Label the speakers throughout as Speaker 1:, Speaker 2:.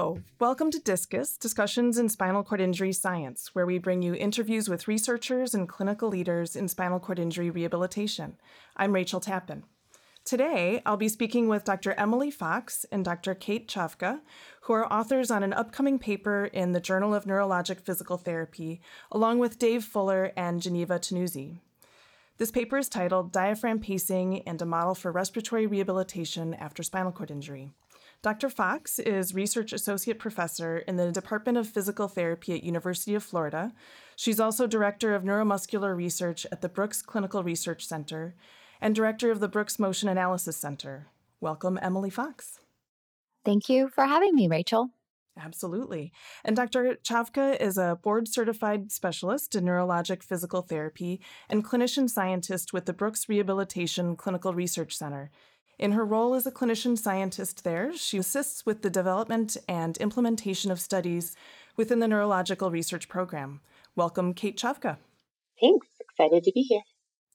Speaker 1: Hello, welcome to Discus Discussions in Spinal Cord Injury Science, where we bring you interviews with researchers and clinical leaders in spinal cord injury rehabilitation. I'm Rachel Tappan. Today, I'll be speaking with Dr. Emily Fox and Dr. Kate Cavka, who are authors on an upcoming paper in the Journal of Neurologic Physical Therapy, along with Dave Fuller and Geneva Tonuzi. This paper is titled Diaphragm Pacing and a Model for Respiratory Rehabilitation After Spinal Cord Injury. Dr. Fox is Research Associate Professor in the Department of Physical Therapy at University of Florida. She's also Director of Neuromuscular Research at the Brooks Clinical Research Center and Director of the Brooks Motion Analysis Center. Welcome, Emily Fox.
Speaker 2: Thank you for having me, Rachel.
Speaker 1: Absolutely. And Dr. Cavka is a board certified specialist in neurologic physical therapy and clinician scientist with the Brooks Rehabilitation Clinical Research Center. In her role as a clinician scientist there, she assists with the development and implementation of studies within the neurological research program. Welcome, Kate Cavka.
Speaker 3: Thanks. Excited to be here.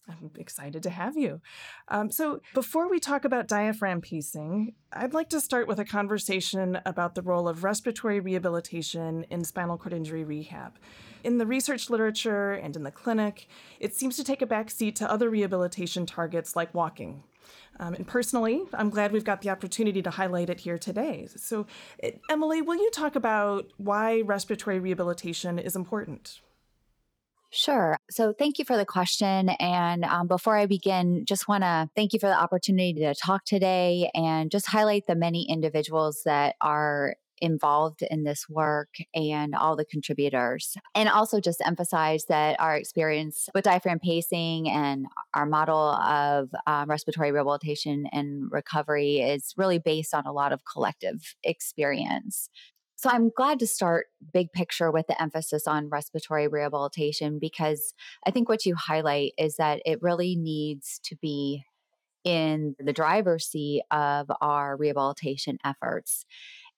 Speaker 1: I'm excited to have you. Um, so, before we talk about diaphragm pacing, I'd like to start with a conversation about the role of respiratory rehabilitation in spinal cord injury rehab. In the research literature and in the clinic, it seems to take a backseat to other rehabilitation targets like walking. Um, and personally, I'm glad we've got the opportunity to highlight it here today. So, eh, Emily, will you talk about why respiratory rehabilitation is important?
Speaker 2: Sure. So, thank you for the question. And um, before I begin, just want to thank you for the opportunity to talk today and just highlight the many individuals that are involved in this work and all the contributors. And also just emphasize that our experience with diaphragm pacing and our model of um, respiratory rehabilitation and recovery is really based on a lot of collective experience. So I'm glad to start big picture with the emphasis on respiratory rehabilitation because I think what you highlight is that it really needs to be in the driver's seat of our rehabilitation efforts.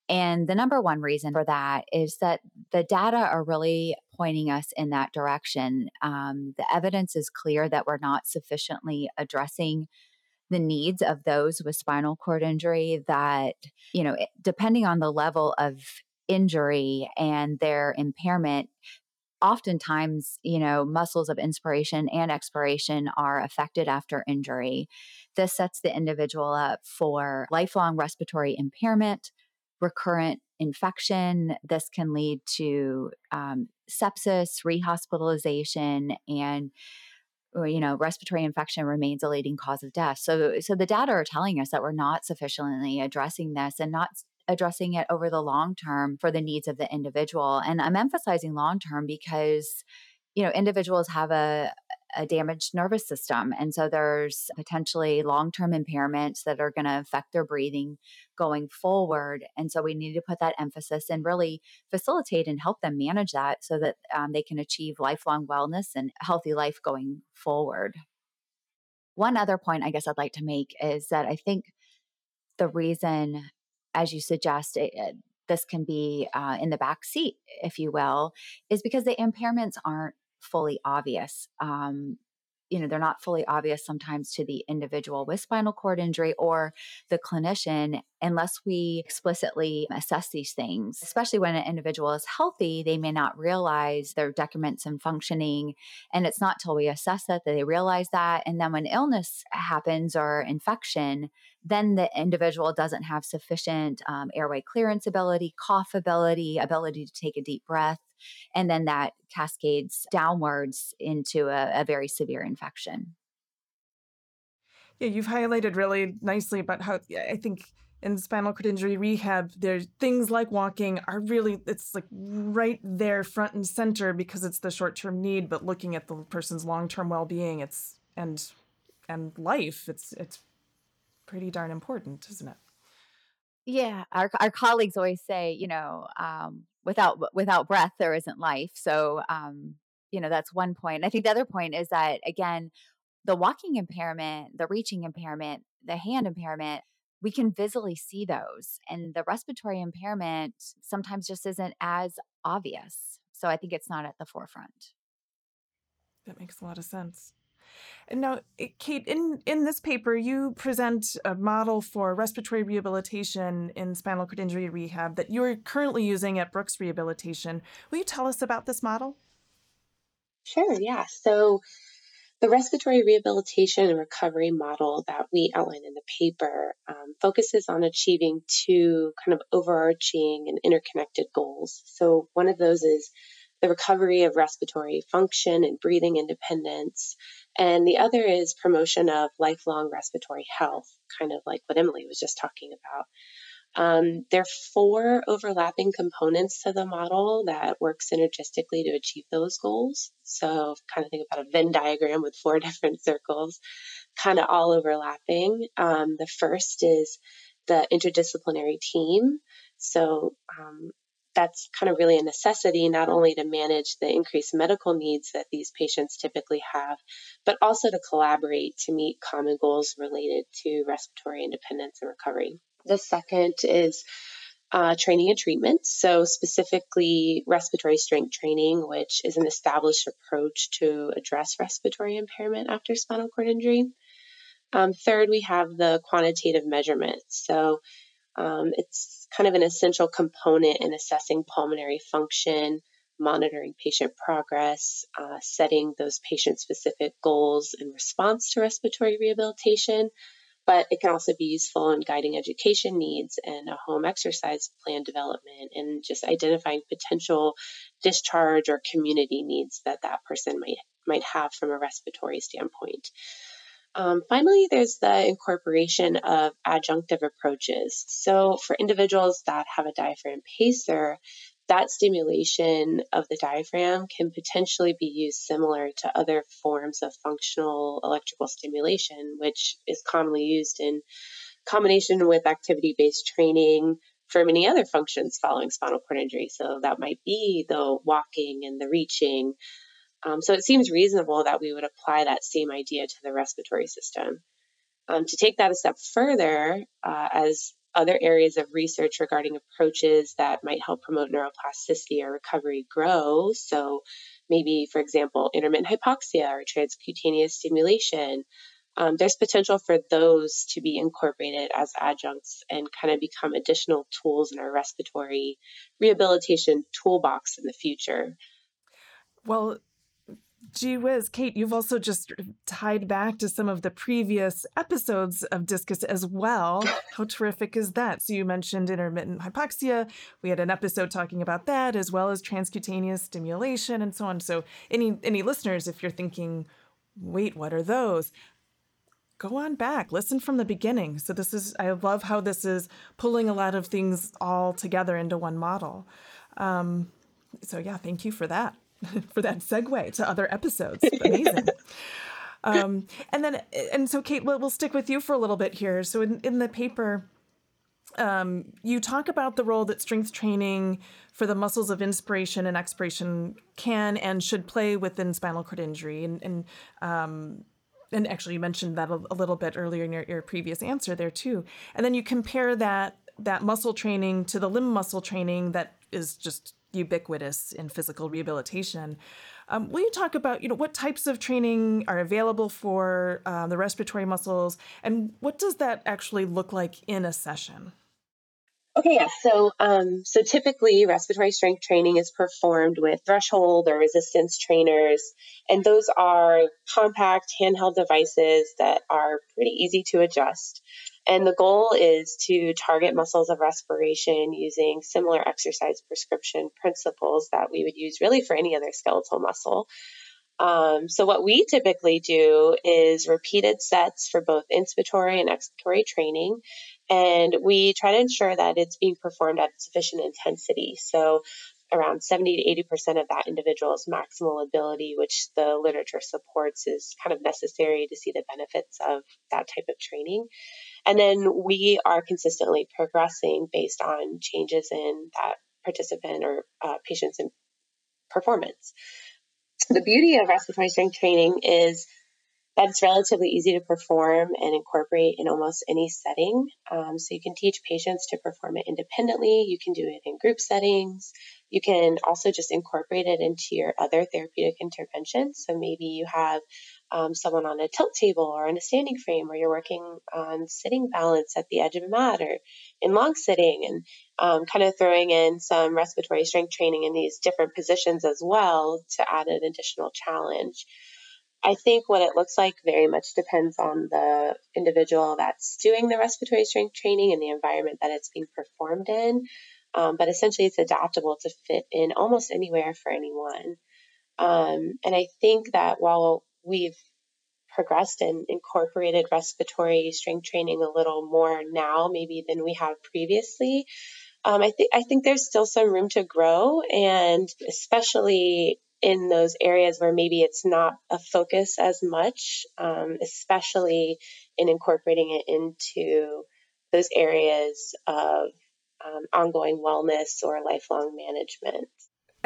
Speaker 2: And the number one reason for that is that the data are really pointing us in that direction. Um, the evidence is clear that we're not sufficiently addressing the needs of those with spinal cord injury, that, you know, depending on the level of injury and their impairment, oftentimes, you know, muscles of inspiration and expiration are affected after injury. This sets the individual up for lifelong respiratory impairment recurrent infection. This can lead to um, sepsis, rehospitalization, and you know respiratory infection remains a leading cause of death. So, so the data are telling us that we're not sufficiently addressing this and not addressing it over the long term for the needs of the individual. And I'm emphasizing long term because you know individuals have a a damaged nervous system. And so there's potentially long term impairments that are going to affect their breathing going forward. And so we need to put that emphasis and really facilitate and help them manage that so that um, they can achieve lifelong wellness and healthy life going forward. One other point I guess I'd like to make is that I think the reason, as you suggest, it, this can be uh, in the back seat, if you will, is because the impairments aren't fully obvious. Um, you know, they're not fully obvious sometimes to the individual with spinal cord injury or the clinician unless we explicitly assess these things. Especially when an individual is healthy, they may not realize their decrements in functioning. And it's not till we assess it that they realize that. And then when illness happens or infection, then the individual doesn't have sufficient um, airway clearance ability, cough ability, ability to take a deep breath and then that cascades downwards into a, a very severe infection.
Speaker 1: Yeah, you've highlighted really nicely about how I think in spinal cord injury rehab, there's things like walking are really it's like right there front and center because it's the short term need, but looking at the person's long term well being, it's and and life, it's it's pretty darn important, isn't it?
Speaker 2: Yeah, our our colleagues always say, you know, um, without without breath there isn't life. So um you know that's one point. I think the other point is that again the walking impairment the reaching impairment the hand impairment we can visually see those and the respiratory impairment sometimes just isn't as obvious. So i think it's not at the forefront.
Speaker 1: That makes a lot of sense And now, Kate, in, in this paper, you present a model for respiratory rehabilitation in spinal cord injury rehab that you're currently using at Brooks Rehabilitation. Will you tell us about this model?
Speaker 3: Sure, yeah. So, the respiratory rehabilitation and recovery model that we outline in the paper um, focuses on achieving two kind of overarching and interconnected goals. So, one of those is the recovery of respiratory function and breathing independence. And the other is promotion of lifelong respiratory health, kind of like what Emily was just talking about. Um, there are four overlapping components to the model that work synergistically to achieve those goals. So, kind of think about a Venn diagram with four different circles, kind of all overlapping. Um, the first is the interdisciplinary team. So, um, that's kind of really a necessity not only to manage the increased medical needs that these patients typically have, but also to collaborate to meet common goals related to respiratory independence and recovery. The second is uh, training and treatment. So, specifically, respiratory strength training, which is an established approach to address respiratory impairment after spinal cord injury. Um, third, we have the quantitative measurement. So, um, it's kind of an essential component in assessing pulmonary function, monitoring patient progress, uh, setting those patient specific goals in response to respiratory rehabilitation. But it can also be useful in guiding education needs and a home exercise plan development and just identifying potential discharge or community needs that that person might might have from a respiratory standpoint. Um, finally, there's the incorporation of adjunctive approaches. So, for individuals that have a diaphragm pacer, that stimulation of the diaphragm can potentially be used similar to other forms of functional electrical stimulation, which is commonly used in combination with activity based training for many other functions following spinal cord injury. So, that might be the walking and the reaching, um, so it seems reasonable that we would apply that same idea to the respiratory system. Um, to take that a step further, uh, as other areas of research regarding approaches that might help promote neuroplasticity or recovery grow, so maybe, for example, intermittent hypoxia or transcutaneous stimulation, um, there's potential for those to be incorporated as adjuncts and kind of become additional tools in our respiratory rehabilitation toolbox in the future.
Speaker 1: Well, Gee whiz, Kate, you've also just tied back to some of the previous episodes of Discus as well. How terrific is that? So, you mentioned intermittent hypoxia. We had an episode talking about that, as well as transcutaneous stimulation and so on. So, any, any listeners, if you're thinking, wait, what are those? Go on back, listen from the beginning. So, this is, I love how this is pulling a lot of things all together into one model. Um, so, yeah, thank you for that. for that segue to other episodes. Amazing. um, and then, and so, Kate, we'll, we'll stick with you for a little bit here. So, in, in the paper, um, you talk about the role that strength training for the muscles of inspiration and expiration can and should play within spinal cord injury. And, and, um, and actually, you mentioned that a, a little bit earlier in your, your previous answer there, too. And then you compare that that muscle training to the limb muscle training that is just ubiquitous in physical rehabilitation. Um, will you talk about you know what types of training are available for uh, the respiratory muscles, and what does that actually look like in a session?
Speaker 3: Okay, yeah. So, um, so typically, respiratory strength training is performed with threshold or resistance trainers, and those are compact handheld devices that are pretty easy to adjust. And the goal is to target muscles of respiration using similar exercise prescription principles that we would use really for any other skeletal muscle. Um, so, what we typically do is repeated sets for both inspiratory and expiratory training. And we try to ensure that it's being performed at sufficient intensity. So, around 70 to 80% of that individual's maximal ability, which the literature supports is kind of necessary to see the benefits of that type of training. And then we are consistently progressing based on changes in that participant or uh, patient's performance. The beauty of respiratory strength training is that it's relatively easy to perform and incorporate in almost any setting. Um, so you can teach patients to perform it independently. You can do it in group settings. You can also just incorporate it into your other therapeutic interventions. So maybe you have um, someone on a tilt table or in a standing frame, or you're working on sitting balance at the edge of a mat or in long sitting, and um, kind of throwing in some respiratory strength training in these different positions as well to add an additional challenge. I think what it looks like very much depends on the individual that's doing the respiratory strength training and the environment that it's being performed in. Um, but essentially, it's adaptable to fit in almost anywhere for anyone. Um, and I think that while we've progressed and incorporated respiratory strength training a little more now, maybe than we have previously, um, I think I think there's still some room to grow, and especially in those areas where maybe it's not a focus as much, um, especially in incorporating it into those areas of um, ongoing wellness or lifelong management.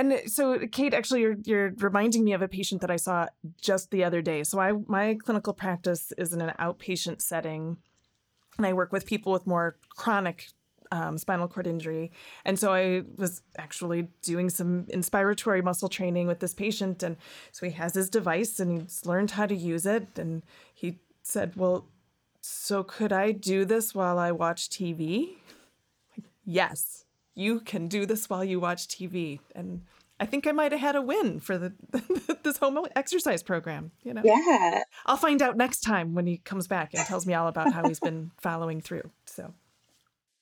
Speaker 1: And so, Kate, actually, you're you're reminding me of a patient that I saw just the other day. So, I my clinical practice is in an outpatient setting, and I work with people with more chronic um, spinal cord injury. And so I was actually doing some inspiratory muscle training with this patient. And so he has his device and he's learned how to use it. And he said, Well, so could I do this while I watch TV? yes, you can do this while you watch TV. And I think I might have had a win for the this home exercise program. You know,
Speaker 3: yeah.
Speaker 1: I'll find out next time when he comes back and tells me all about how he's been following through. So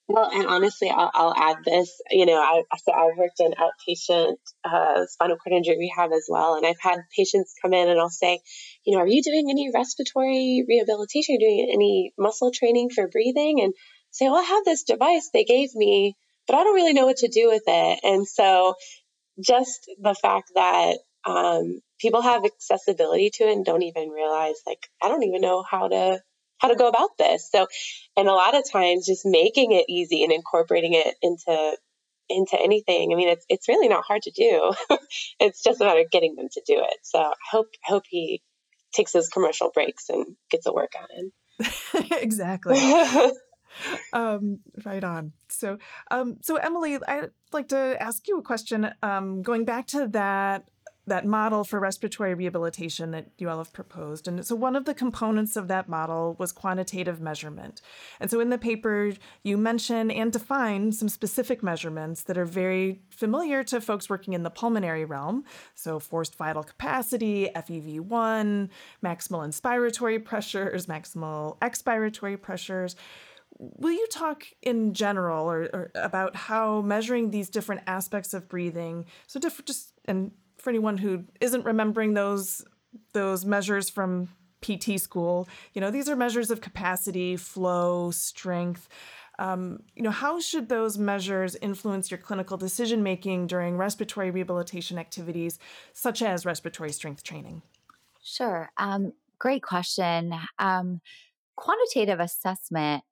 Speaker 3: well, and honestly, I'll, I'll add this. You know, I so I've worked in outpatient uh, spinal cord injury rehab as well, and I've had patients come in and I'll say, you know, are you doing any respiratory rehabilitation? Are you doing any muscle training for breathing? And say, well, I have this device they gave me, but I don't really know what to do with it. And so, just the fact that um, people have accessibility to it and don't even realize, like, I don't even know how to how to go about this. So, and a lot of times just making it easy and incorporating it into into anything. I mean, it's it's really not hard to do. it's just a matter of getting them to do it. So I hope I hope he takes his commercial breaks and gets a on in.
Speaker 1: exactly. um, right on. So, um, so Emily, I'd like to ask you a question. Um, going back to that that model for respiratory rehabilitation that you all have proposed. And so one of the components of that model was quantitative measurement. And so in the paper, you mention and define some specific measurements that are very familiar to folks working in the pulmonary realm. So forced vital capacity, FEV1, maximal inspiratory pressures, maximal expiratory pressures. Will you talk in general or, or, about how measuring these different aspects of breathing, so different, just and for anyone who isn't remembering those those measures from PT school, you know, these are measures of capacity, flow, strength. Um, you know, how should those measures influence your clinical decision making during respiratory rehabilitation activities, such as respiratory strength training?
Speaker 2: Sure. Um, great question. Um, quantitative assessment,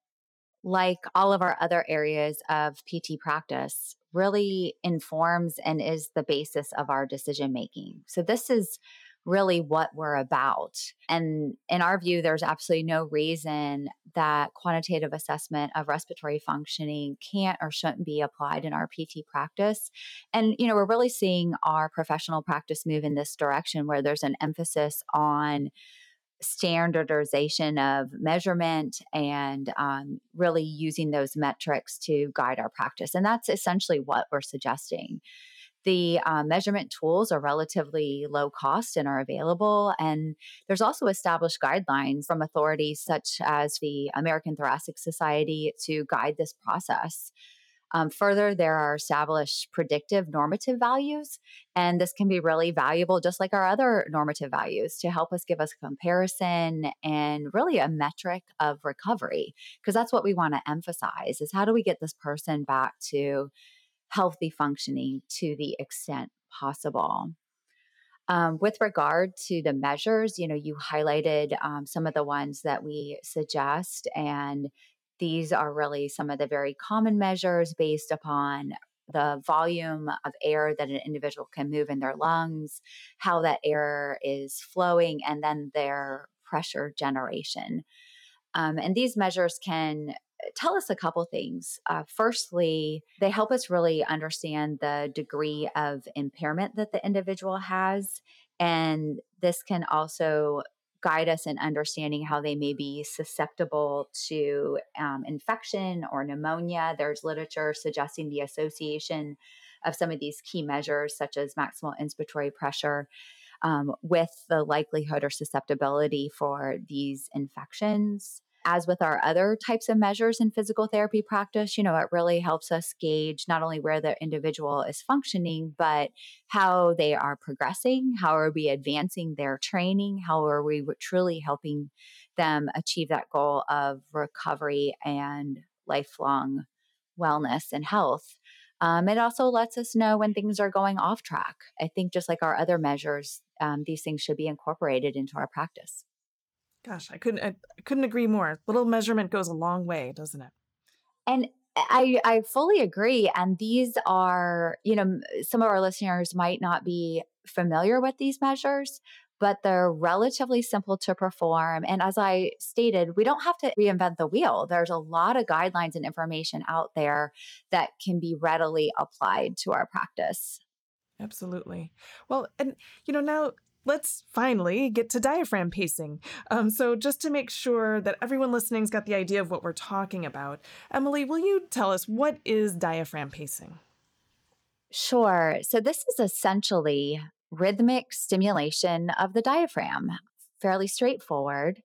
Speaker 2: like all of our other areas of PT practice, really informs and is the basis of our decision making. So, this is really what we're about. And in our view, there's absolutely no reason that quantitative assessment of respiratory functioning can't or shouldn't be applied in our PT practice. And, you know, we're really seeing our professional practice move in this direction where there's an emphasis on standardization of measurement and um, really using those metrics to guide our practice. And that's essentially what we're suggesting. The uh, measurement tools are relatively low cost and are available. And there's also established guidelines from authorities such as the American Thoracic Society to guide this process. Um, further, there are established predictive normative values, and this can be really valuable, just like our other normative values, to help us give us a comparison and really a metric of recovery. Because that's what we want to emphasize: is how do we get this person back to healthy functioning to the extent possible. Um, with regard to the measures, you know, you highlighted um, some of the ones that we suggest, and these are really some of the very common measures based upon the volume of air that an individual can move in their lungs, how that air is flowing, and then their pressure generation. Um, and these measures can uh, tell us a couple things. Uh, firstly, they help us really understand the degree of impairment that the individual has. And this can also guide us in understanding how they may be susceptible to um, infection or pneumonia. There's literature suggesting the association of some of these key measures, such as maximal inspiratory pressure, um, with the likelihood or susceptibility for these infections as with our other types of measures in physical therapy practice, you know, it really helps us gauge not only where the individual is functioning, but how they are progressing, how are we advancing their training, how are we truly helping them achieve that goal of recovery and lifelong wellness and health. Um, it also lets us know when things are going off track. I think just like our other measures, um, these things should be incorporated into our practice.
Speaker 1: Gosh, I couldn't I couldn't agree more. Little measurement goes a long way, doesn't it?
Speaker 2: And I I fully agree and these are, you know, some of our listeners might not be familiar with these measures, but they're relatively simple to perform. And as I stated, we don't have to reinvent the wheel. There's a lot of guidelines and information out there that can be readily applied to our practice.
Speaker 1: Absolutely. Well, and you know, now let's finally get to diaphragm pacing. Um, so, just to make sure that everyone listening's got the idea of what we're talking about, Emily, will you tell us what is diaphragm pacing?
Speaker 2: Sure. So, this is essentially rhythmic stimulation of the diaphragm fairly straightforward.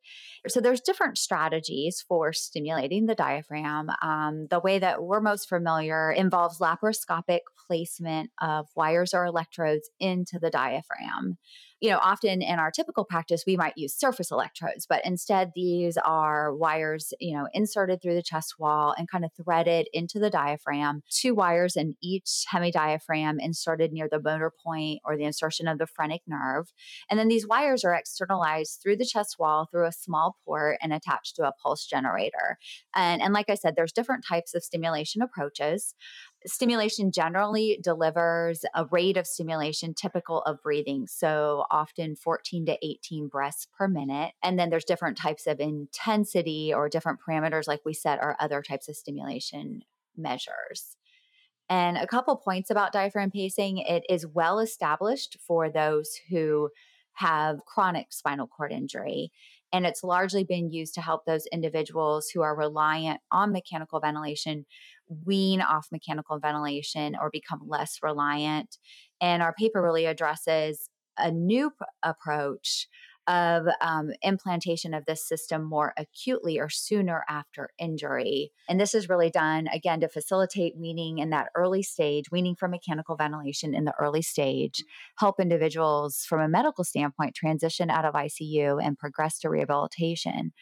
Speaker 2: So there's different strategies for stimulating the diaphragm. Um, the way that we're most familiar involves laparoscopic placement of wires or electrodes into the diaphragm you know, often in our typical practice, we might use surface electrodes, but instead these are wires, you know, inserted through the chest wall and kind of threaded into the diaphragm. Two wires in each hemidiaphragm inserted near the motor point or the insertion of the phrenic nerve. And then these wires are externalized through the chest wall through a small port and attached to a pulse generator. And, and like I said, there's different types of stimulation approaches stimulation generally delivers a rate of stimulation typical of breathing. So often 14 to 18 breaths per minute. And then there's different types of intensity or different parameters, like we said, are other types of stimulation measures. And a couple points about diaphragm pacing it is well established for those who have chronic spinal cord injury. And it's largely been used to help those individuals who are reliant on mechanical ventilation wean off mechanical ventilation or become less reliant. And our paper really addresses a new approach of um, implantation of this system more acutely or sooner after injury. And this is really done again to facilitate weaning in that early stage, weaning from mechanical ventilation in the early stage, help individuals from a medical standpoint transition out of ICU and progress to rehabilitation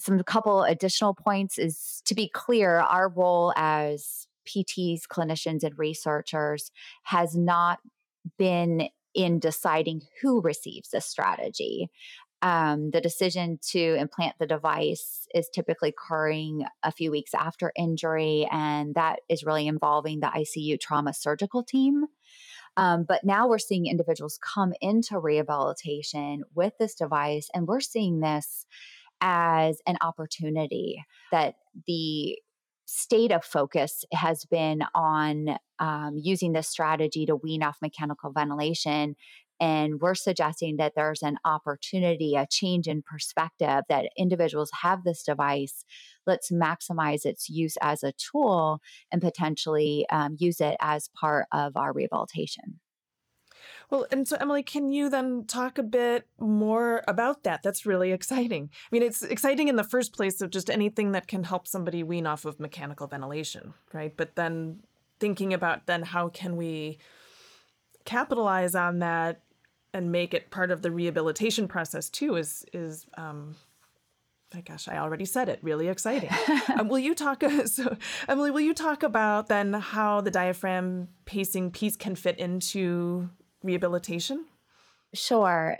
Speaker 2: some couple additional points is to be clear, our role as PTs, clinicians, and researchers has not been in deciding who receives this strategy. Um, the decision to implant the device is typically occurring a few weeks after injury, and that is really involving the ICU trauma surgical team. Um, but now we're seeing individuals come into rehabilitation with this device, and we're seeing this as an opportunity that the state of focus has been on um, using this strategy to wean off mechanical ventilation. And we're suggesting that there's an opportunity, a change in perspective that individuals have this device. Let's maximize its use as a tool and potentially um, use it as part of our rehabilitation.
Speaker 1: Well, and so Emily, can you then talk a bit more about that? That's really exciting. I mean, it's exciting in the first place of just anything that can help somebody wean off of mechanical ventilation, right? But then thinking about then how can we capitalize on that and make it part of the rehabilitation process too is is um, my gosh, I already said it. Really exciting. um, will you talk? So, Emily, will you talk about then how the diaphragm pacing piece can fit into rehabilitation?
Speaker 2: Sure.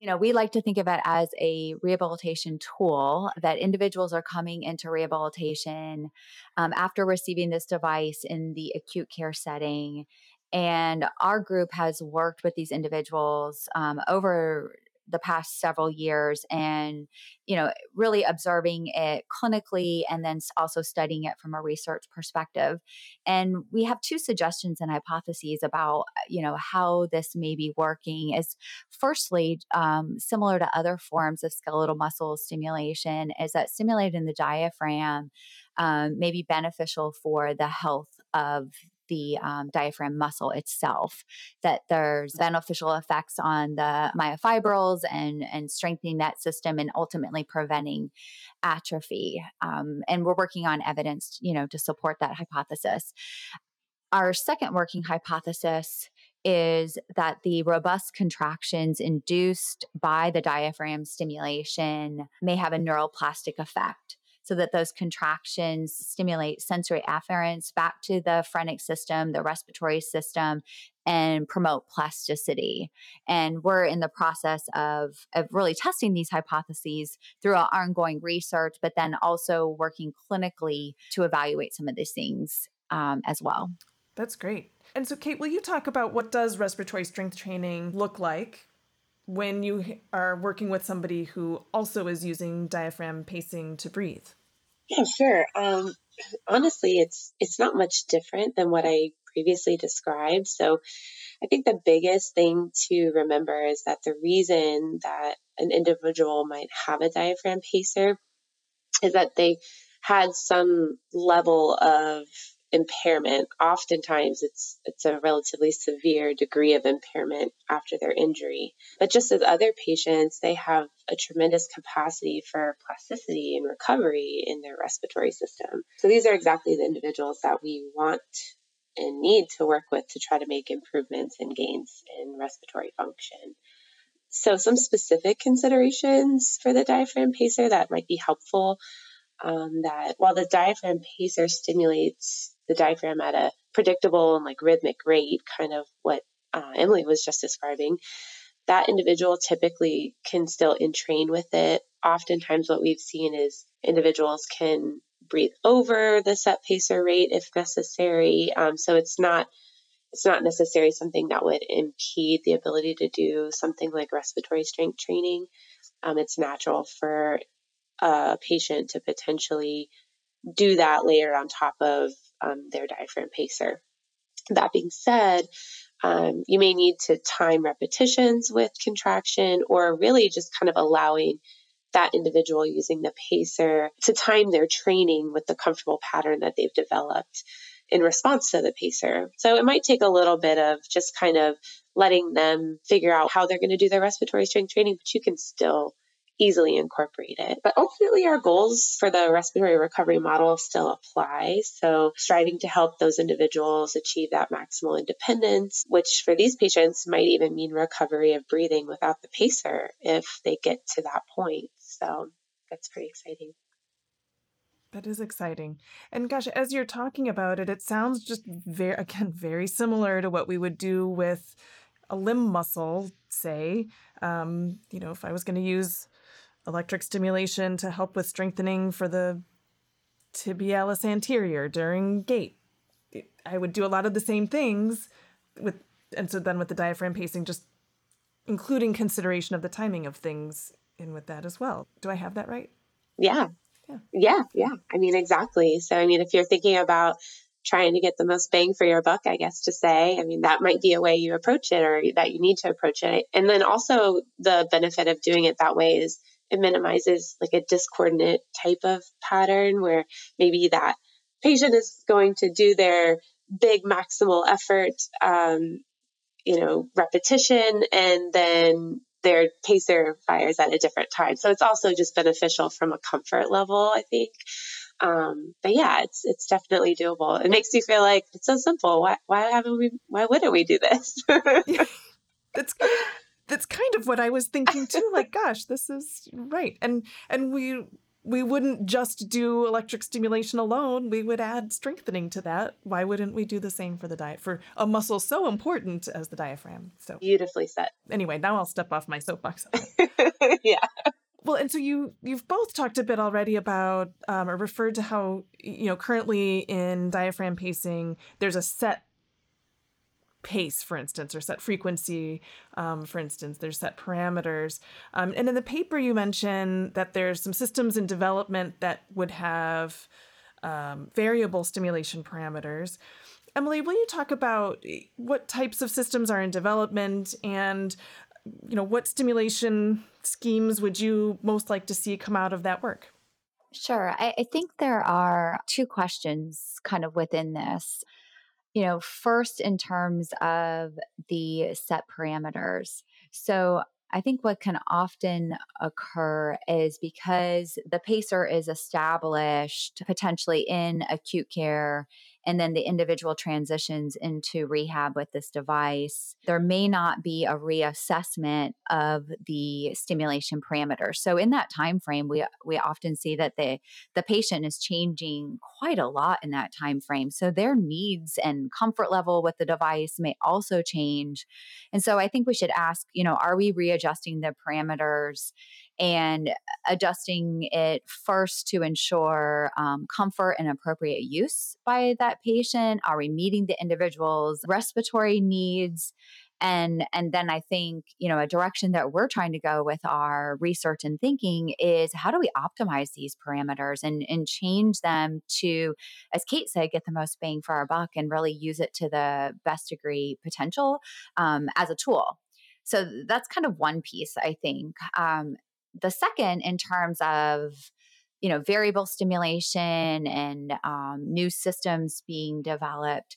Speaker 2: You know, we like to think of it as a rehabilitation tool that individuals are coming into rehabilitation um, after receiving this device in the acute care setting. And our group has worked with these individuals um, over the past several years and you know really observing it clinically and then also studying it from a research perspective. And we have two suggestions and hypotheses about you know how this may be working is firstly um, similar to other forms of skeletal muscle stimulation is that stimulating the diaphragm um, may be beneficial for the health of the um, diaphragm muscle itself, that there's beneficial effects on the myofibrils and, and strengthening that system and ultimately preventing atrophy. Um, and we're working on evidence, you know, to support that hypothesis. Our second working hypothesis is that the robust contractions induced by the diaphragm stimulation may have a neuroplastic effect so that those contractions stimulate sensory afferents back to the phrenic system, the respiratory system, and promote plasticity. And we're in the process of, of really testing these hypotheses through our ongoing research, but then also working clinically to evaluate some of these things um, as well.
Speaker 1: That's great. And so, Kate, will you talk about what does respiratory strength training look like when you are working with somebody who also is using diaphragm pacing to breathe?
Speaker 3: Yeah, sure. Um, honestly, it's it's not much different than what I previously described. So, I think the biggest thing to remember is that the reason that an individual might have a diaphragm pacer is that they had some level of impairment. Oftentimes, it's it's a relatively severe degree of impairment after their injury. But just as other patients, they have a tremendous capacity for plasticity and recovery in their respiratory system. So these are exactly the individuals that we want and need to work with to try to make improvements and gains in respiratory function. So, some specific considerations for the diaphragm pacer that might be helpful. Um, that while the diaphragm pacer stimulates the diaphragm at a predictable and like rhythmic rate, kind of what uh, Emily was just describing, that individual typically can still entrain with it. Oftentimes, what we've seen is individuals can breathe over the set pacer rate if necessary. Um, so it's not it's not necessarily something that would impede the ability to do something like respiratory strength training. Um, it's natural for a patient to potentially do that layer on top of um, their diaphragm pacer. That being said, um, you may need to time repetitions with contraction or really just kind of allowing that individual using the pacer to time their training with the comfortable pattern that they've developed in response to the pacer. So it might take a little bit of just kind of letting them figure out how they're going to do their respiratory strength training, but you can still easily incorporate it. But ultimately, our goals for the respiratory recovery model still apply. So, striving to help those individuals achieve that maximal independence, which for these patients might even mean recovery of breathing without the pacer if they get to that point. So, that's pretty exciting.
Speaker 1: That is exciting. And gosh, as you're talking about it, it sounds just very, again, very similar to what we would do with a limb muscle, say. Um, you know, if I was going to use electric stimulation to help with strengthening for the tibialis anterior during gait. I would do a lot of the same things with and so then with the diaphragm pacing just including consideration of the timing of things in with that as well. Do I have that right?
Speaker 3: Yeah. Yeah. Yeah, yeah. I mean exactly. So I mean if you're thinking about trying to get the most bang for your buck, I guess to say. I mean, that might be a way you approach it or that you need to approach it. And then also the benefit of doing it that way is it minimizes like a discordant type of pattern where maybe that patient is going to do their big maximal effort, um, you know, repetition, and then their pacer fires at a different time. So it's also just beneficial from a comfort level, I think. Um, but yeah, it's it's definitely doable. It makes you feel like it's so simple. Why why haven't we? Why wouldn't we do this?
Speaker 1: That's that's kind of what I was thinking too. Like, gosh, this is right. And and we we wouldn't just do electric stimulation alone. We would add strengthening to that. Why wouldn't we do the same for the diet for a muscle so important as the diaphragm? So
Speaker 3: beautifully set.
Speaker 1: Anyway, now I'll step off my soapbox.
Speaker 3: yeah.
Speaker 1: Well, and so you you've both talked a bit already about um, or referred to how you know currently in diaphragm pacing there's a set pace, for instance, or set frequency, um, for instance. There's set parameters. Um, and in the paper, you mention that there's some systems in development that would have um, variable stimulation parameters. Emily, will you talk about what types of systems are in development and you know what stimulation schemes would you most like to see come out of that work?
Speaker 2: Sure. I, I think there are two questions kind of within this you know, first in terms of the set parameters. So I think what can often occur is because the pacer is established potentially in acute care and then the individual transitions into rehab with this device, there may not be a reassessment of the stimulation parameters. So in that time frame, we we often see that the the patient is changing quite a lot in that time frame. So their needs and comfort level with the device may also change. And so I think we should ask, you know, are we readjusting the parameters and adjusting it first to ensure um, comfort and appropriate use by that patient? Are we meeting the individual's respiratory needs? and and then i think you know a direction that we're trying to go with our research and thinking is how do we optimize these parameters and and change them to as kate said get the most bang for our buck and really use it to the best degree potential um, as a tool so that's kind of one piece i think um, the second in terms of you know variable stimulation and um, new systems being developed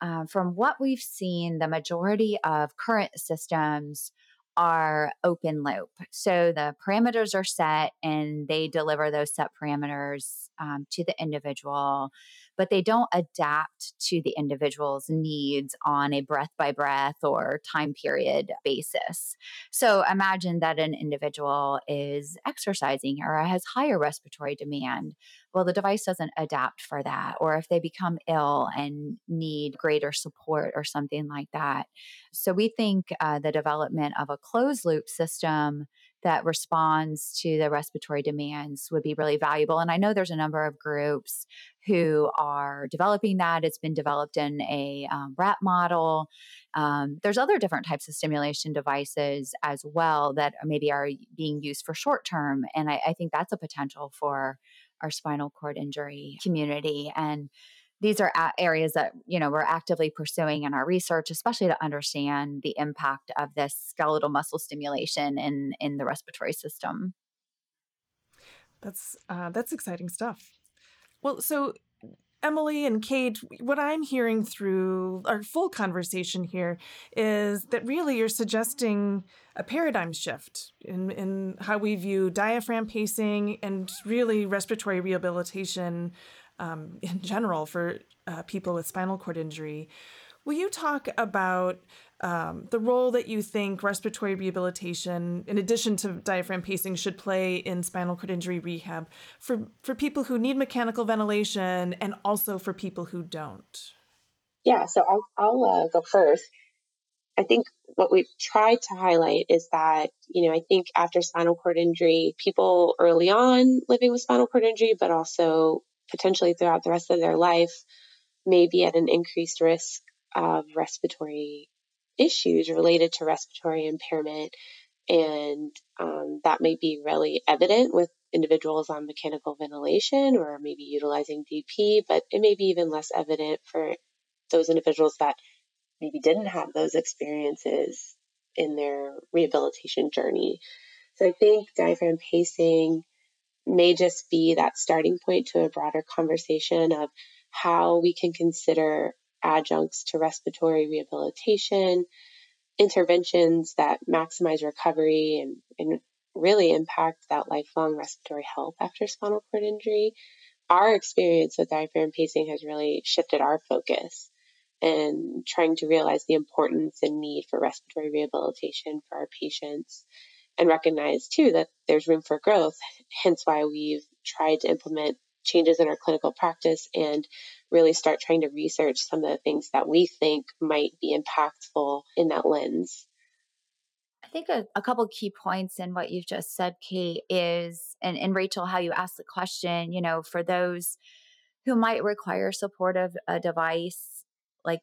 Speaker 2: uh, from what we've seen the majority of current systems are open loop. So the parameters are set and they deliver those set parameters um, to the individual but they don't adapt to the individual's needs on a breath by breath or time period basis. So imagine that an individual is exercising or has higher respiratory demand. Well, the device doesn't adapt for that. Or if they become ill and need greater support or something like that. So we think uh, the development of a closed loop system that responds to the respiratory demands would be really valuable. And I know there's a number of groups who are developing that. It's been developed in a um, rat model. Um, there's other different types of stimulation devices as well that maybe are being used for short term. And I, I think that's a potential for our spinal cord injury community. And these are areas that you know we're actively pursuing in our research especially to understand the impact of this skeletal muscle stimulation in in the respiratory system.
Speaker 1: That's uh, that's exciting stuff. Well so Emily and Kate, what I'm hearing through our full conversation here is that really you're suggesting a paradigm shift in, in how we view diaphragm pacing and really respiratory rehabilitation um, in general for uh, people with spinal cord injury. Will you talk about um, the role that you think respiratory rehabilitation, in addition to diaphragm pacing, should play in spinal cord injury rehab for, for people who need mechanical ventilation and also for people who don't?
Speaker 3: Yeah, so I'll, I'll uh, go first. I think what we've tried to highlight is that, you know, I think after spinal cord injury, people early on living with spinal cord injury, but also potentially throughout the rest of their life may be at an increased risk of respiratory issues related to respiratory impairment. And um, that may be really evident with individuals on mechanical ventilation or maybe utilizing DP, but it may be even less evident for those individuals that maybe didn't have those experiences in their rehabilitation journey. So I think diaphragm pacing may just be that starting point to a broader conversation of how we can consider adjuncts to respiratory rehabilitation, interventions that maximize recovery and, and really impact that lifelong respiratory health after spinal cord injury. Our experience with diaphragm pacing has really shifted our focus and trying to realize the importance and need for respiratory rehabilitation for our patients and recognize too that there's room for growth, hence why we've tried to implement changes in our clinical practice and really start trying to research some of the things that we think might be impactful in that lens.
Speaker 2: I think a, a couple key points in what you've just said, Kate, is and, and Rachel, how you asked the question, you know, for those who might require support of a device like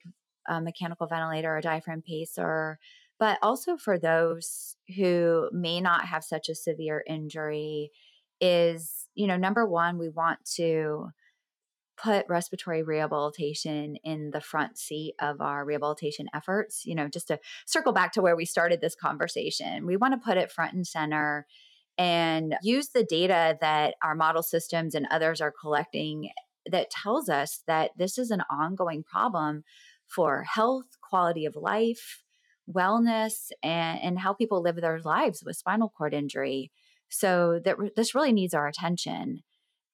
Speaker 2: a mechanical ventilator or diaphragm pacer, but also for those who may not have such a severe injury is, you know, number one, we want to put respiratory rehabilitation in the front seat of our rehabilitation efforts. You know, just to circle back to where we started this conversation, we want to put it front and center and use the data that our model systems and others are collecting that tells us that this is an ongoing problem for health, quality of life, wellness, and, and how people live their lives with spinal cord injury. So that this really needs our attention.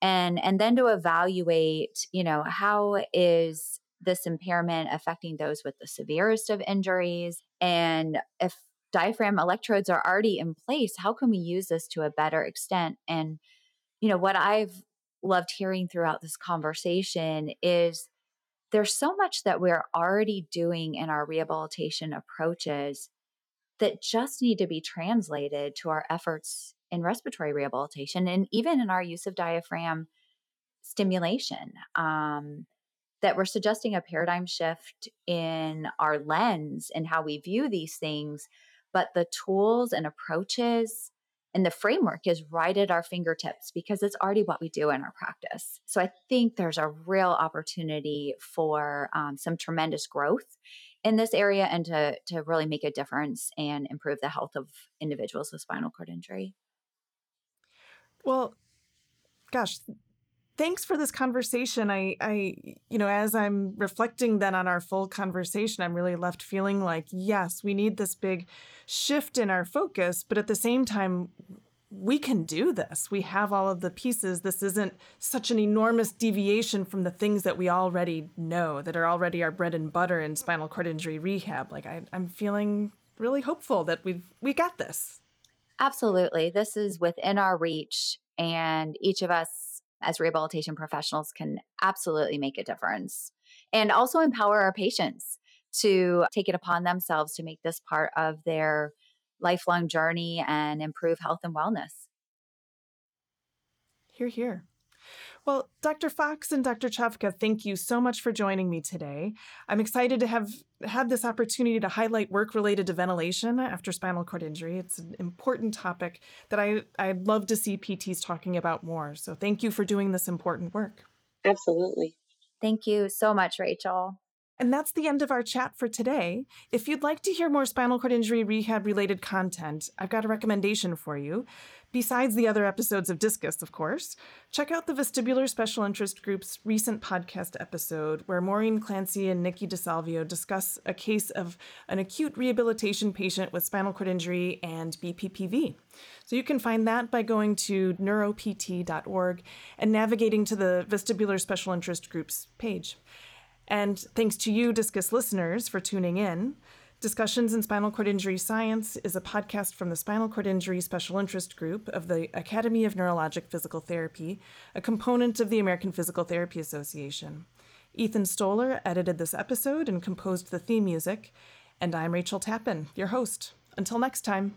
Speaker 2: And and then to evaluate you know how is this impairment affecting those with the severest of injuries? And if diaphragm electrodes are already in place how can we use this to a better extent? And you know what i've loved hearing throughout this conversation is there's so much that we're already doing in our rehabilitation approaches that just need to be translated to our efforts in respiratory rehabilitation and even in our use of diaphragm stimulation. Um, that we're suggesting a paradigm shift in our lens and how we view these things, but the tools and approaches and the framework is right at our fingertips because it's already what we do in our practice. So I think there's a real opportunity for um, some tremendous growth in this area and to, to really make a difference and improve the health of individuals with spinal cord injury.
Speaker 1: Well, gosh, thanks for this conversation. I, I, you know, as I'm reflecting then on our full conversation, I'm really left feeling like, yes, we need this big shift in our focus, but at the same time, we can do this. We have all of the pieces. This isn't such an enormous deviation from the things that we already know, that are already our bread and butter in spinal cord injury rehab. Like I, I'm feeling really hopeful that we've we got this.
Speaker 2: Absolutely. This is within our reach, and each of us as rehabilitation professionals can absolutely make a difference and also empower our patients to take it upon themselves to make this part of their lifelong journey and improve health and wellness.
Speaker 1: Hear, hear. Well, Dr. Fox and Dr. Cavka, thank you so much for joining me today. I'm excited to have had this opportunity to highlight work related to ventilation after spinal cord injury. It's an important topic that I, I'd love to see PTs talking about more. So thank you for doing this important work.
Speaker 3: Absolutely.
Speaker 2: Thank you so much, Rachel.
Speaker 1: And that's the end of our chat for today. If you'd like to hear more spinal cord injury rehab related content, I've got a recommendation for you. Besides the other episodes of Discus, of course, check out the Vestibular Special Interest Group's recent podcast episode where Maureen Clancy and Nikki DeSalvio discuss a case of an acute rehabilitation patient with spinal cord injury and BPPV. So you can find that by going to neuropt.org and navigating to the Vestibular Special Interest Group's page. And thanks to you, Discus listeners, for tuning in. Discussions in Spinal Cord Injury Science is a podcast from the Spinal Cord Injury Special Interest Group of the Academy of Neurologic Physical Therapy, a component of the American Physical Therapy Association. Ethan Stoller edited this episode and composed the theme music, and I'm Rachel Tappan, your host. Until next time.